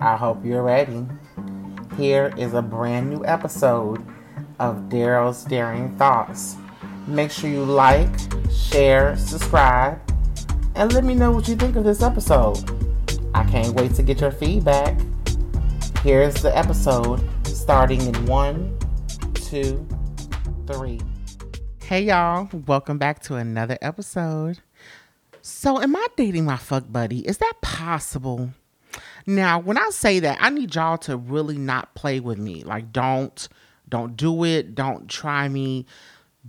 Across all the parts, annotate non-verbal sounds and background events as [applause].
I hope you're ready. Here is a brand new episode of Daryl's Daring Thoughts. Make sure you like, share, subscribe, and let me know what you think of this episode. I can't wait to get your feedback. Here's the episode starting in one, two, three. Hey y'all, welcome back to another episode. So, am I dating my fuck buddy? Is that possible? Now, when I say that, I need y'all to really not play with me. Like, don't, don't do it. Don't try me.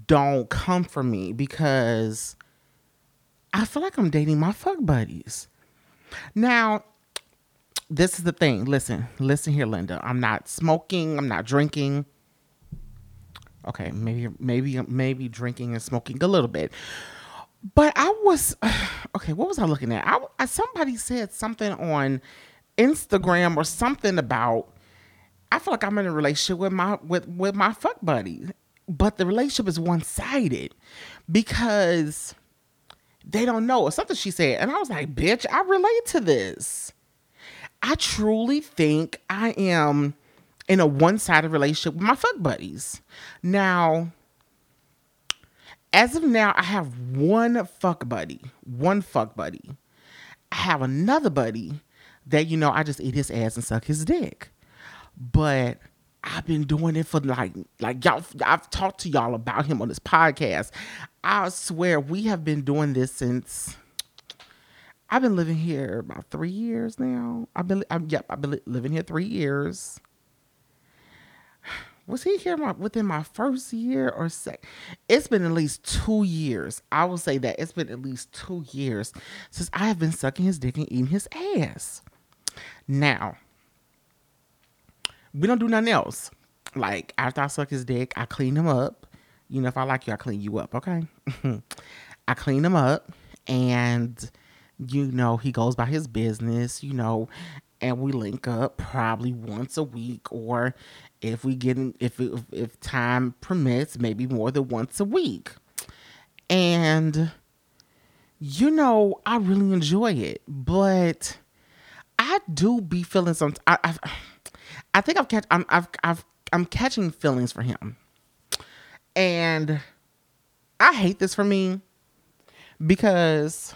Don't come for me because I feel like I'm dating my fuck buddies. Now, this is the thing. Listen, listen here, Linda. I'm not smoking. I'm not drinking. Okay, maybe, maybe, maybe drinking and smoking a little bit. But I was [sighs] okay. What was I looking at? I, I somebody said something on Instagram or something about I feel like I'm in a relationship with my with with my fuck buddy, but the relationship is one sided because they don't know or something she said, and I was like, bitch, I relate to this. I truly think I am in a one sided relationship with my fuck buddies. Now, as of now, I have one fuck buddy, one fuck buddy. I have another buddy that you know I just eat his ass and suck his dick. But I've been doing it for like like y'all I've talked to y'all about him on this podcast. I swear we have been doing this since I've been living here about 3 years now. I've been I'm, yep, I've been living here 3 years. [sighs] Was he here my, within my first year or sec? It's been at least two years. I will say that it's been at least two years since I have been sucking his dick and eating his ass. Now, we don't do nothing else. Like after I suck his dick, I clean him up. You know, if I like you, I clean you up, okay? [laughs] I clean him up and you know, he goes by his business, you know, and we link up probably once a week or if we get in, if if, if time permits, maybe more than once a week. And you know, I really enjoy it, but I do be feeling some. I, I, I think I've catch. I'm I've I've I'm catching feelings for him, and I hate this for me because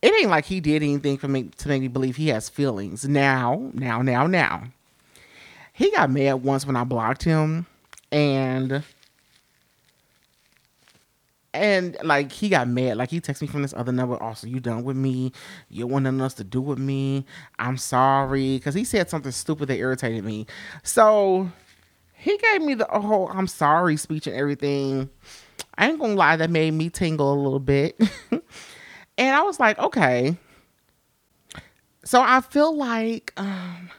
it ain't like he did anything for me to make me believe he has feelings. Now, now, now, now. He got mad once when I blocked him, and and like he got mad. Like he texted me from this other number. Also, you done with me? You want nothing else to do with me? I'm sorry because he said something stupid that irritated me. So he gave me the whole I'm sorry speech and everything. I ain't gonna lie, that made me tingle a little bit. [laughs] and I was like, okay. So I feel like um,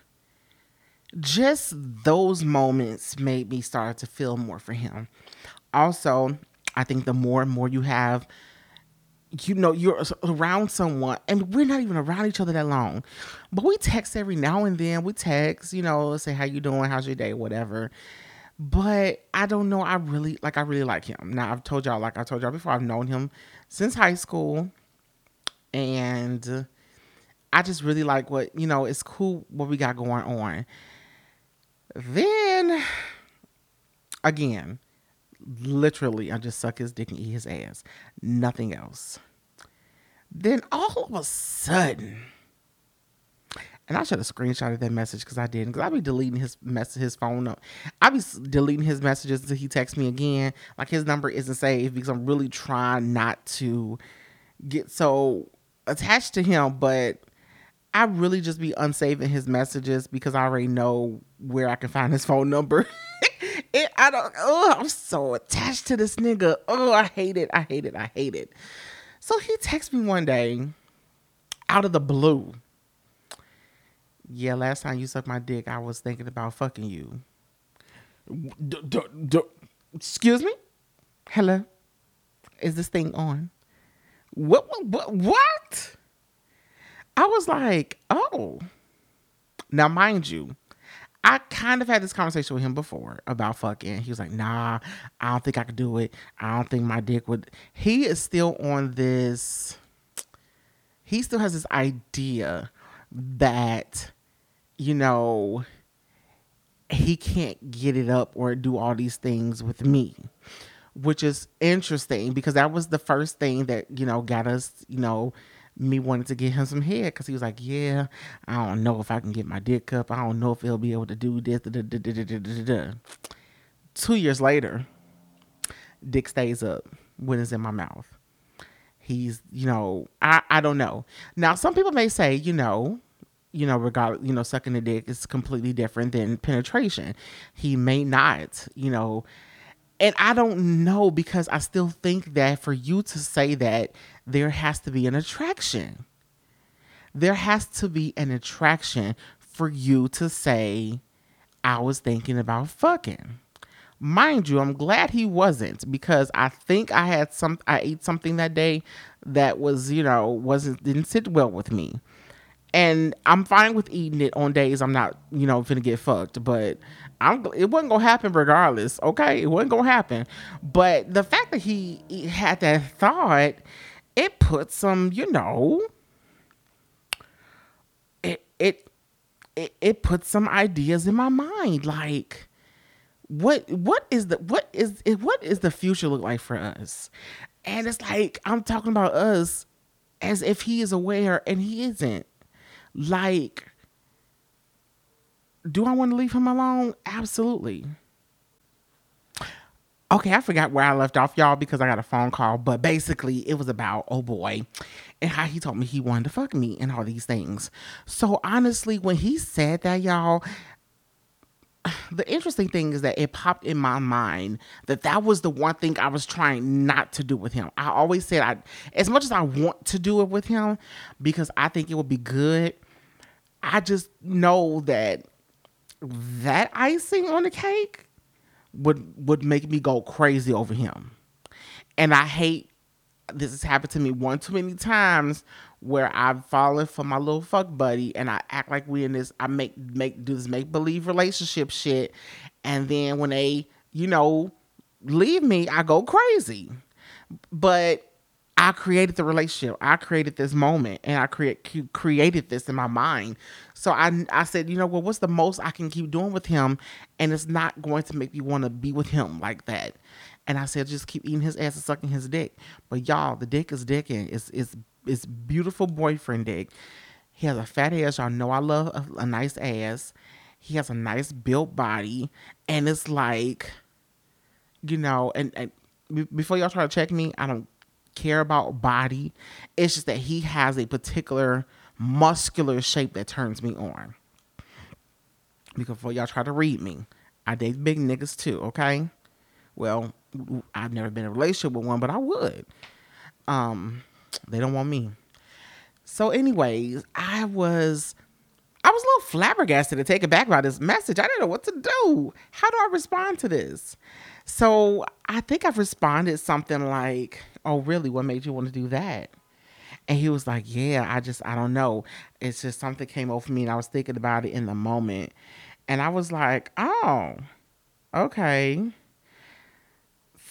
just those moments made me start to feel more for him. Also, I think the more and more you have, you know, you're around someone, and we're not even around each other that long, but we text every now and then. We text, you know, say how you doing, how's your day, whatever. But I don't know. I really like. I really like him. Now I've told y'all, like I told y'all before, I've known him since high school, and I just really like what you know. It's cool what we got going on. Then again literally, I just suck his dick and eat his ass. Nothing else. Then all of a sudden, and I should have screenshotted that message because I didn't. Because I be deleting his message, his phone up. I be deleting his messages until he texts me again. Like his number isn't saved because I'm really trying not to get so attached to him. But I really just be unsaving his messages because I already know where I can find his phone number. [laughs] it, I don't. Oh, I'm so attached to this nigga. Oh, I hate it. I hate it. I hate it. So he texts me one day, out of the blue. Yeah, last time you sucked my dick, I was thinking about fucking you. D- d- d- excuse me. Hello. Is this thing on? What? What? What? I was like, oh. Now, mind you, I kind of had this conversation with him before about fucking. He was like, nah, I don't think I could do it. I don't think my dick would. He is still on this. He still has this idea that, you know, he can't get it up or do all these things with me which is interesting because that was the first thing that you know got us you know me wanted to get him some head because he was like yeah i don't know if i can get my dick up. I don't know if he'll be able to do this. Da, da, da, two years later dick stays up when it's in my mouth. He's you know i i don't know. Now some people may say you know you know, regard you know, sucking a dick is completely different than penetration. He may not, you know, and I don't know because I still think that for you to say that there has to be an attraction. There has to be an attraction for you to say, I was thinking about fucking. Mind you, I'm glad he wasn't because I think I had some I ate something that day that was, you know, wasn't didn't sit well with me. And I'm fine with eating it on days I'm not, you know, gonna get fucked. But I'm, it wasn't gonna happen regardless. Okay, it wasn't gonna happen. But the fact that he, he had that thought, it put some, you know, it it it, it put some ideas in my mind. Like, what what is the what is what is the future look like for us? And it's like I'm talking about us as if he is aware and he isn't. Like, do I want to leave him alone? Absolutely. Okay, I forgot where I left off, y'all, because I got a phone call. But basically, it was about, oh boy, and how he told me he wanted to fuck me and all these things. So honestly, when he said that, y'all, [sighs] the interesting thing is that it popped in my mind that that was the one thing I was trying not to do with him. I always said I, as much as I want to do it with him, because I think it would be good. I just know that that icing on the cake would would make me go crazy over him, and I hate this has happened to me one too many times where I've fallen for my little fuck buddy and I act like we in this I make make do this make believe relationship shit and then when they, you know, leave me, I go crazy. But I created the relationship. I created this moment and I create created this in my mind. So I I said, you know well, what's the most I can keep doing with him and it's not going to make me want to be with him like that. And I said, just keep eating his ass and sucking his dick. But y'all, the dick is dicking. It's it's it's beautiful boyfriend dick. He has a fat ass. Y'all know I love a, a nice ass. He has a nice built body, and it's like, you know, and, and before y'all try to check me, I don't care about body. It's just that he has a particular muscular shape that turns me on. Because before y'all try to read me, I date big niggas too, okay? Well, I've never been in a relationship with one, but I would. Um, they don't want me. So, anyways, I was I was a little flabbergasted to take it back by this message. I didn't know what to do. How do I respond to this? So I think I've responded something like, Oh, really? What made you want to do that? And he was like, Yeah, I just, I don't know. It's just something came over me and I was thinking about it in the moment. And I was like, Oh, okay.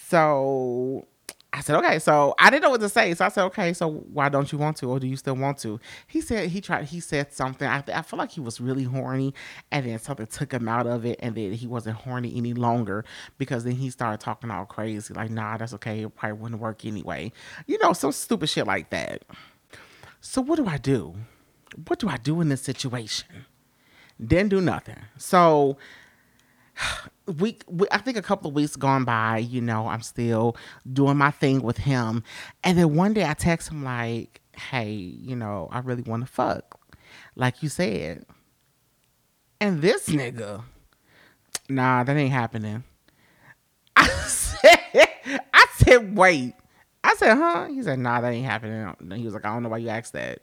So I said, okay. So I didn't know what to say. So I said, okay. So why don't you want to, or do you still want to? He said he tried. He said something. I I feel like he was really horny, and then something took him out of it, and then he wasn't horny any longer because then he started talking all crazy, like, nah, that's okay. It probably wouldn't work anyway. You know, some stupid shit like that. So what do I do? What do I do in this situation? Didn't do nothing. So week, I think a couple of weeks gone by, you know, I'm still doing my thing with him. And then one day I text him like, hey, you know, I really want to fuck. Like you said. And this nigga, nah, that ain't happening. I said, I said, wait. I said, huh? He said, nah, that ain't happening. He was like, I don't know why you asked that.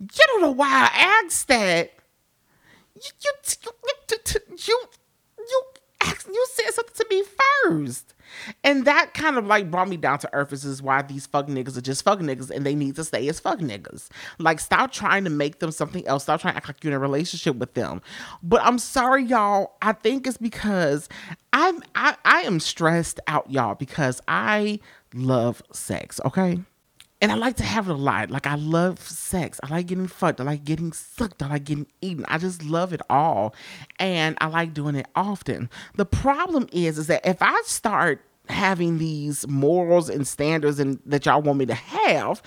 You don't know why I asked that. You, you, you, you you said something to me And that kind of like brought me down to earth. This is why these fuck niggas are just fuck niggas and they need to stay as fuck niggas. Like, stop trying to make them something else. Stop trying to act like you're in a relationship with them. But I'm sorry, y'all. I think it's because I'm I, I am stressed out, y'all, because I love sex, okay? And I like to have it a lot. Like I love sex. I like getting fucked. I like getting sucked. I like getting eaten. I just love it all. And I like doing it often. The problem is, is that if I start having these morals and standards and that y'all want me to have,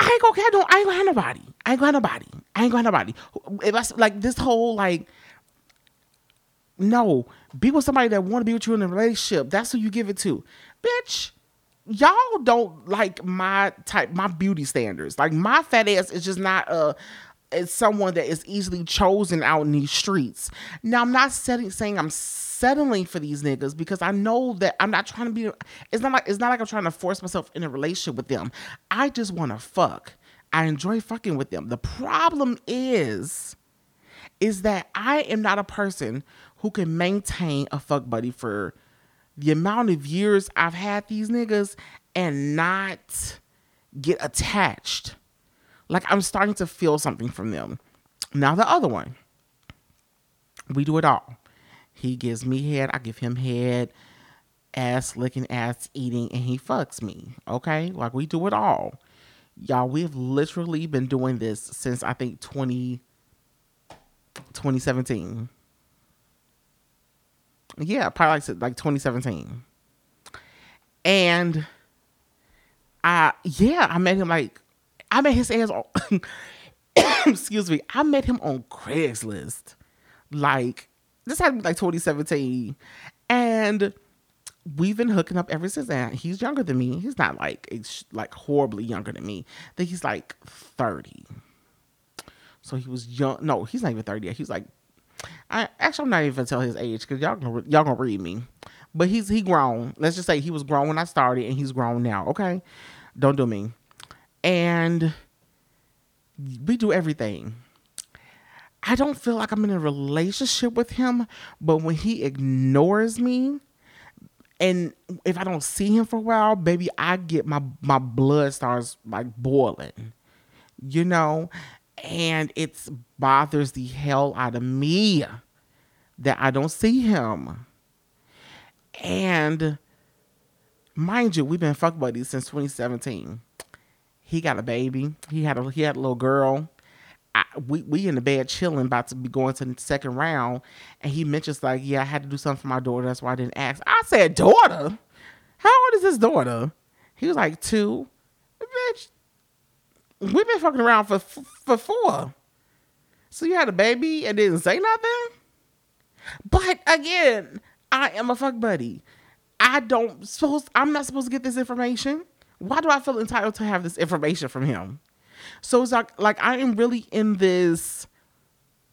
I ain't gonna have I ain't gonna have nobody. I ain't gonna have nobody. I ain't gonna have nobody. If I, like this whole like, no, be with somebody that want to be with you in a relationship. That's who you give it to, bitch. Y'all don't like my type, my beauty standards. Like my fat ass is just not a is someone that is easily chosen out in these streets. Now I'm not setting, saying I'm settling for these niggas because I know that I'm not trying to be. It's not like it's not like I'm trying to force myself in a relationship with them. I just want to fuck. I enjoy fucking with them. The problem is, is that I am not a person who can maintain a fuck buddy for the amount of years I've had these niggas and not get attached like I'm starting to feel something from them. Now the other one, we do it all. He gives me head, I give him head, ass licking, ass eating, and he fucks me. Okay, like we do it all. Y'all, we've literally been doing this since I think 20, 2017. Yeah, probably like, like 2017. And I, yeah, I met him like I met his ass on, [coughs] excuse me, I met him on Craigslist. Like, this had to be like 2017. And we've been hooking up ever since then. He's younger than me. He's not like, it's like horribly younger than me. I think he's like 30. So he was young. No, he's not even 30 yet. He's like, I actually I'm not even tell his age because y'all gonna y'all gonna read me. But he's he grown. Let's just say he was grown when I started and he's grown now. Okay, don't do me and we do everything. I don't feel like I'm in a relationship with him, but when he ignores me, and if I don't see him for a while, baby, I get my my blood starts like boiling, you know, and it bothers the hell out of me that I don't see him. And mind you, we've been fuck buddies since 2017. He got a baby. He had a he had a little girl. I, we we in the bed chilling, about to be going to the second round, and he mentions like, "Yeah, I had to do something for my daughter. That's why I didn't ask." I said, "Daughter? How old is his daughter?" He was like two. We've been fucking around for for four. So you had a baby and didn't say nothing. But again, I am a fuck buddy. I don't supposed I'm not supposed to get this information why do I feel entitled to have this information from him? So it's like like I am really in this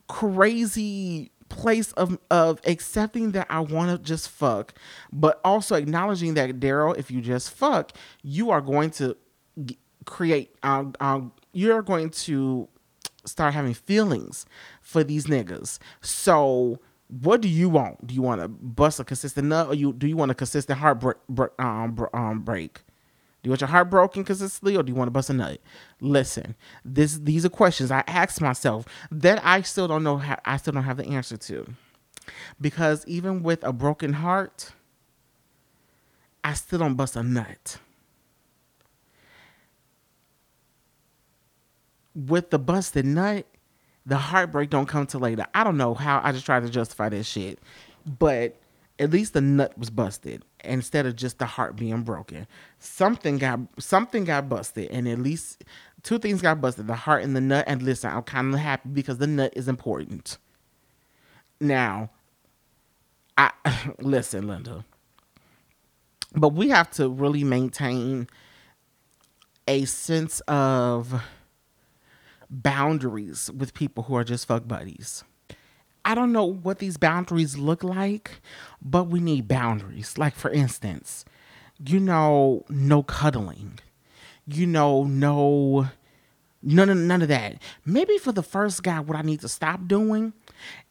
crazy place of of accepting that I want to just fuck, but also acknowledging that Daryl, if you just fuck, you are going to create. You're going to start having feelings for these niggas. So what do you want? Do you want to bust a consistent nut, or you do you want a consistent heartbreak um, um, break? Do you want your heart broken consistently or do you want to bust a nut? Listen, this these are questions I ask myself that I still don't know how I still don't have the answer to. Because even with a broken heart, I still don't bust a nut. With the busted nut, the heartbreak don't come till later. I don't know how I just try to justify this shit. But at least the nut was busted instead of just the heart being broken. Something got something got busted, and at least two things got busted: the heart and the nut. And listen, I'm kind of happy because the nut is important. Now, I [laughs] listen, Linda, but we have to really maintain a sense of boundaries with people who are just fuck buddies. I don't know what these boundaries look like, but we need boundaries. Like, for instance, you know, no cuddling, you know, no, none of, none of that. Maybe for the first guy, what I need to stop doing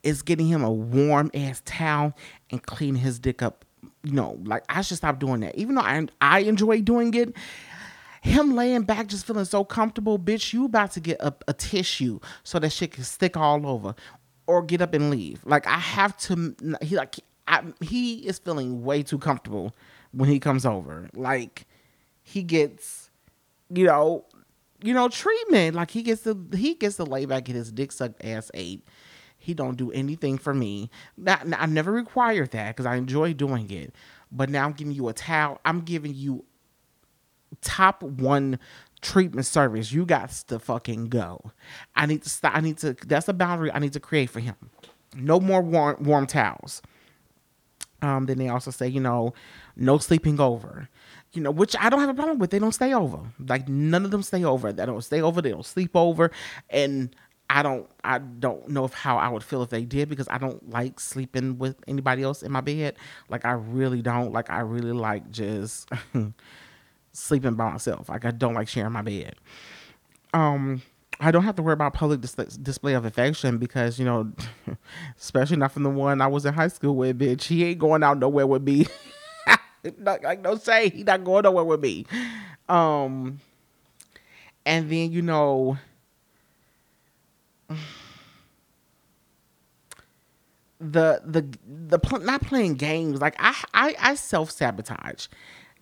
is getting him a warm ass towel and cleaning his dick up. You know, like I should stop doing that. Even though I, I enjoy doing it, him laying back just feeling so comfortable, bitch, you about to get a, a, tissue so that shit can stick all over or get up and leave. Like I have to. He like I, he is feeling way too comfortable when he comes over. Like he gets you know, you know, treatment. Like he gets to he gets to lay back get his dick sucked ass ate. He don't do anything for me. Not, I never required that because I enjoy doing it. But now I'm giving you a towel. I'm giving you top one treatment service. You got to fucking go. I need to stop. I need to. That's a boundary I need to create for him. No more warm warm towels. Um, then they also say, you know, no sleeping over. You know, which I don't have a problem with. They don't stay over. Like none of them stay over. They don't stay over. They don't sleep over. And I don't I don't know if how I would feel if they did because I don't like sleeping with anybody else in my bed. Like I really don't. Like I really like just [laughs] sleeping by myself. Like I don't like sharing my bed. Um I don't have to worry about public dis- display of affection because you know, [laughs] especially not from the one I was in high school with. Bitch, he ain't going out nowhere with me. [laughs] not, like no say, he not going nowhere with me. Um, and then you know, [sighs] the the the pl- not playing games. Like I I, I self sabotage.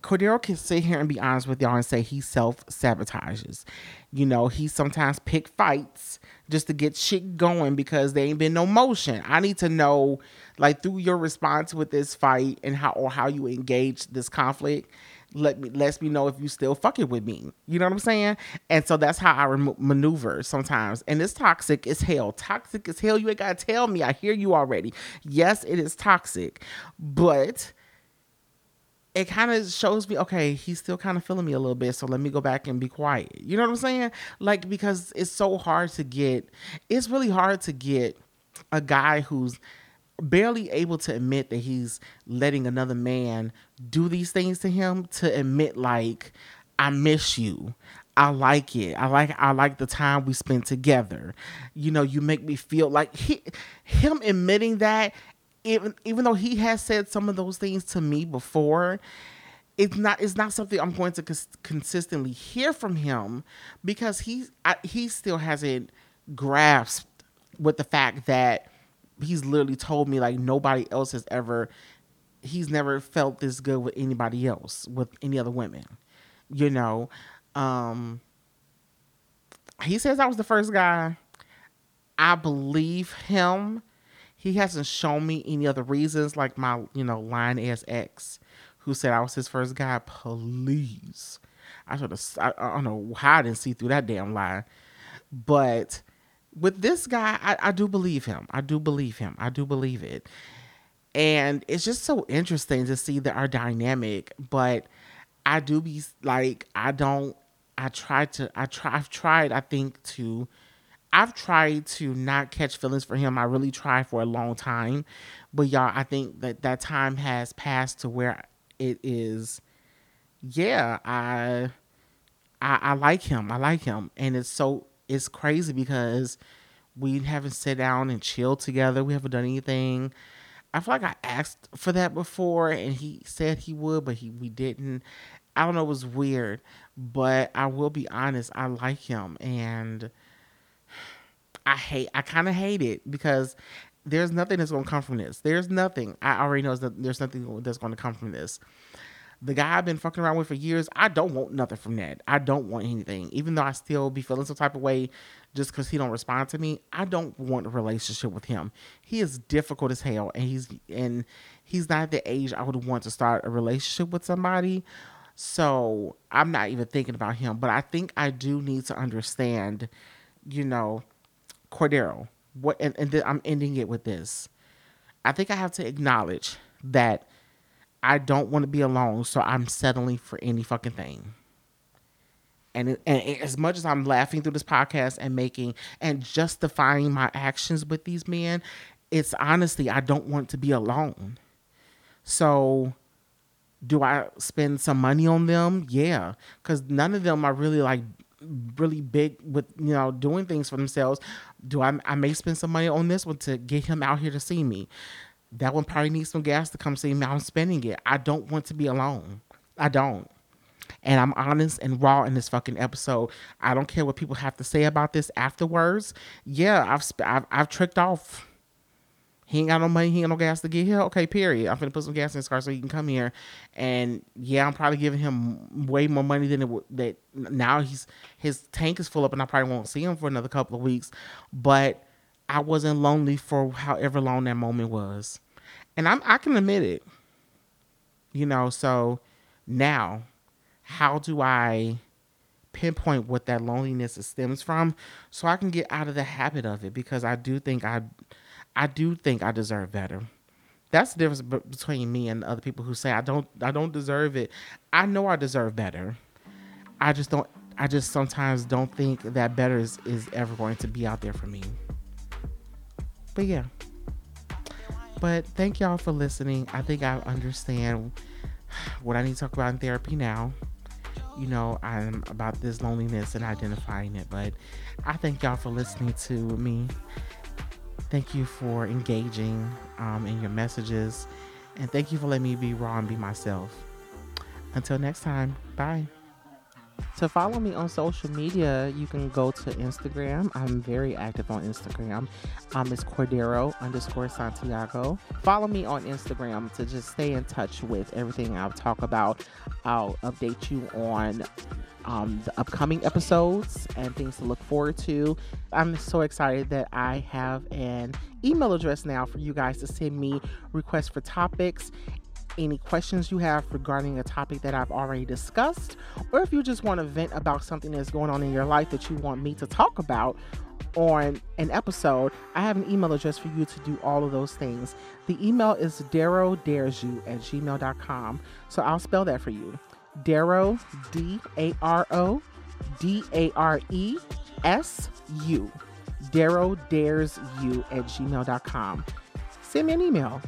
Cordaro can sit here and be honest with y'all and say he self sabotages. You know, he sometimes pick fights just to get shit going because there ain't been no motion. I need to know, like, through your response with this fight and how or how you engage this conflict. Let me lets me know if you still fucking with me. You know what I'm saying? And so that's how I rem- maneuver sometimes. And it's toxic as hell. Toxic as hell. You ain't gotta tell me. I hear you already. Yes, it is toxic, but it kind of shows me okay he's still kind of feeling me a little bit so let me go back and be quiet you know what i'm saying like because it's so hard to get it's really hard to get a guy who's barely able to admit that he's letting another man do these things to him to admit like i miss you I like it. I like I like the time we spent together. You know, you make me feel like he, him admitting that even even though he has said some of those things to me before, it's not it's not something I'm going to cons- consistently hear from him because he he still hasn't grasped with the fact that he's literally told me like nobody else has ever he's never felt this good with anybody else with any other women you know? Um he says i was the first guy. I believe him he hasn't shown me any other reasons, like my, you know, line ass ex who said I was his first guy. Please. I should have, I, I, don't know how I didn't see through that damn lie. But with this guy, I, I do believe him. I do believe him. I do believe it. And it's just so interesting to see that our dynamic, but I do be like, I don't, I try to, I try, I've tried, I think, to I've tried to not catch feelings for him. I really tried for a long time, but y'all, I think that that time has passed to where it is. Yeah, I, I, I like him. I like him, and it's so it's crazy because we haven't sat down and chilled together. We haven't done anything. I feel like I asked for that before, and he said he would, but he we didn't. I don't know. It was weird, but I will be honest. I like him, and I hate, I kind of hate it because there's nothing that's going to come from this. There's nothing. I already know that there's nothing that's going to come from this. The guy I've been fucking around with for years, I don't want nothing from that. I don't want anything. Even though I still be feeling some type of way just because he don't respond to me, I don't want a relationship with him. He is difficult as hell, and he's and he's not the age I would want to start a relationship with somebody. So I'm not even thinking about him. But I think I do need to understand, you know, Cordaro, what and, and I'm ending it with this. I think I have to acknowledge that I don't want to be alone, so I'm settling for any fucking thing. And, and as much as I'm laughing through this podcast and making and justifying my actions with these men, it's honestly I don't want to be alone. So, do I spend some money on them? Yeah, because none of them are really like really big with you know doing things for themselves do I, I may spend some money on this one to get him out here to see me. That one probably needs some gas to come see me. I'm spending it. I don't want to be alone. I don't. And I'm honest and raw in this fucking episode. I don't care what people have to say about this afterwards. Yeah, I've I've, I've tricked off he ain't got no money, he ain't got no gas to get here. Okay, period. I'm gonna put some gas in his car so he can come here. And yeah, I'm probably giving him way more money than it would that now he's his tank is full up and I probably won't see him for another couple of weeks. But I wasn't lonely for however long that moment was. And I'm I can admit it. You know, so now how do I pinpoint what that loneliness stems from so I can get out of the habit of it because I do think I I do think I deserve better. That's the difference between me and other people who say I don't I don't deserve it. I know I deserve better. I just don't I just sometimes don't think that better is, is ever going to be out there for me. But yeah. But thank y'all for listening. I think I understand what I need to talk about in therapy now you know, I'm about this loneliness and identifying it. But I thank y'all for listening to me. Thank you for engaging um, in your messages. And thank you for letting me be raw and be myself. Until next time, bye. To follow me on social media, you can go to Instagram. I'm very active on Instagram. Um, it's Cordaro underscore Santiago. Follow me on Instagram to just stay in touch with everything I'll talk about. I'll update you on um, the upcoming episodes and things to look forward to. I'm so excited that I have an email address now for you guys to send me requests for topics any questions you have regarding a topic that I've already discussed, or if you just want to vent about something that's going on in your life that you want me to talk about on an episode, I have an email address for you to do all of those things. The email is Daro Dares You at gmail.com. So I'll spell that for you. Daro, D A R O D A R E S U. Daro Dares You at gmail.com. Send me an email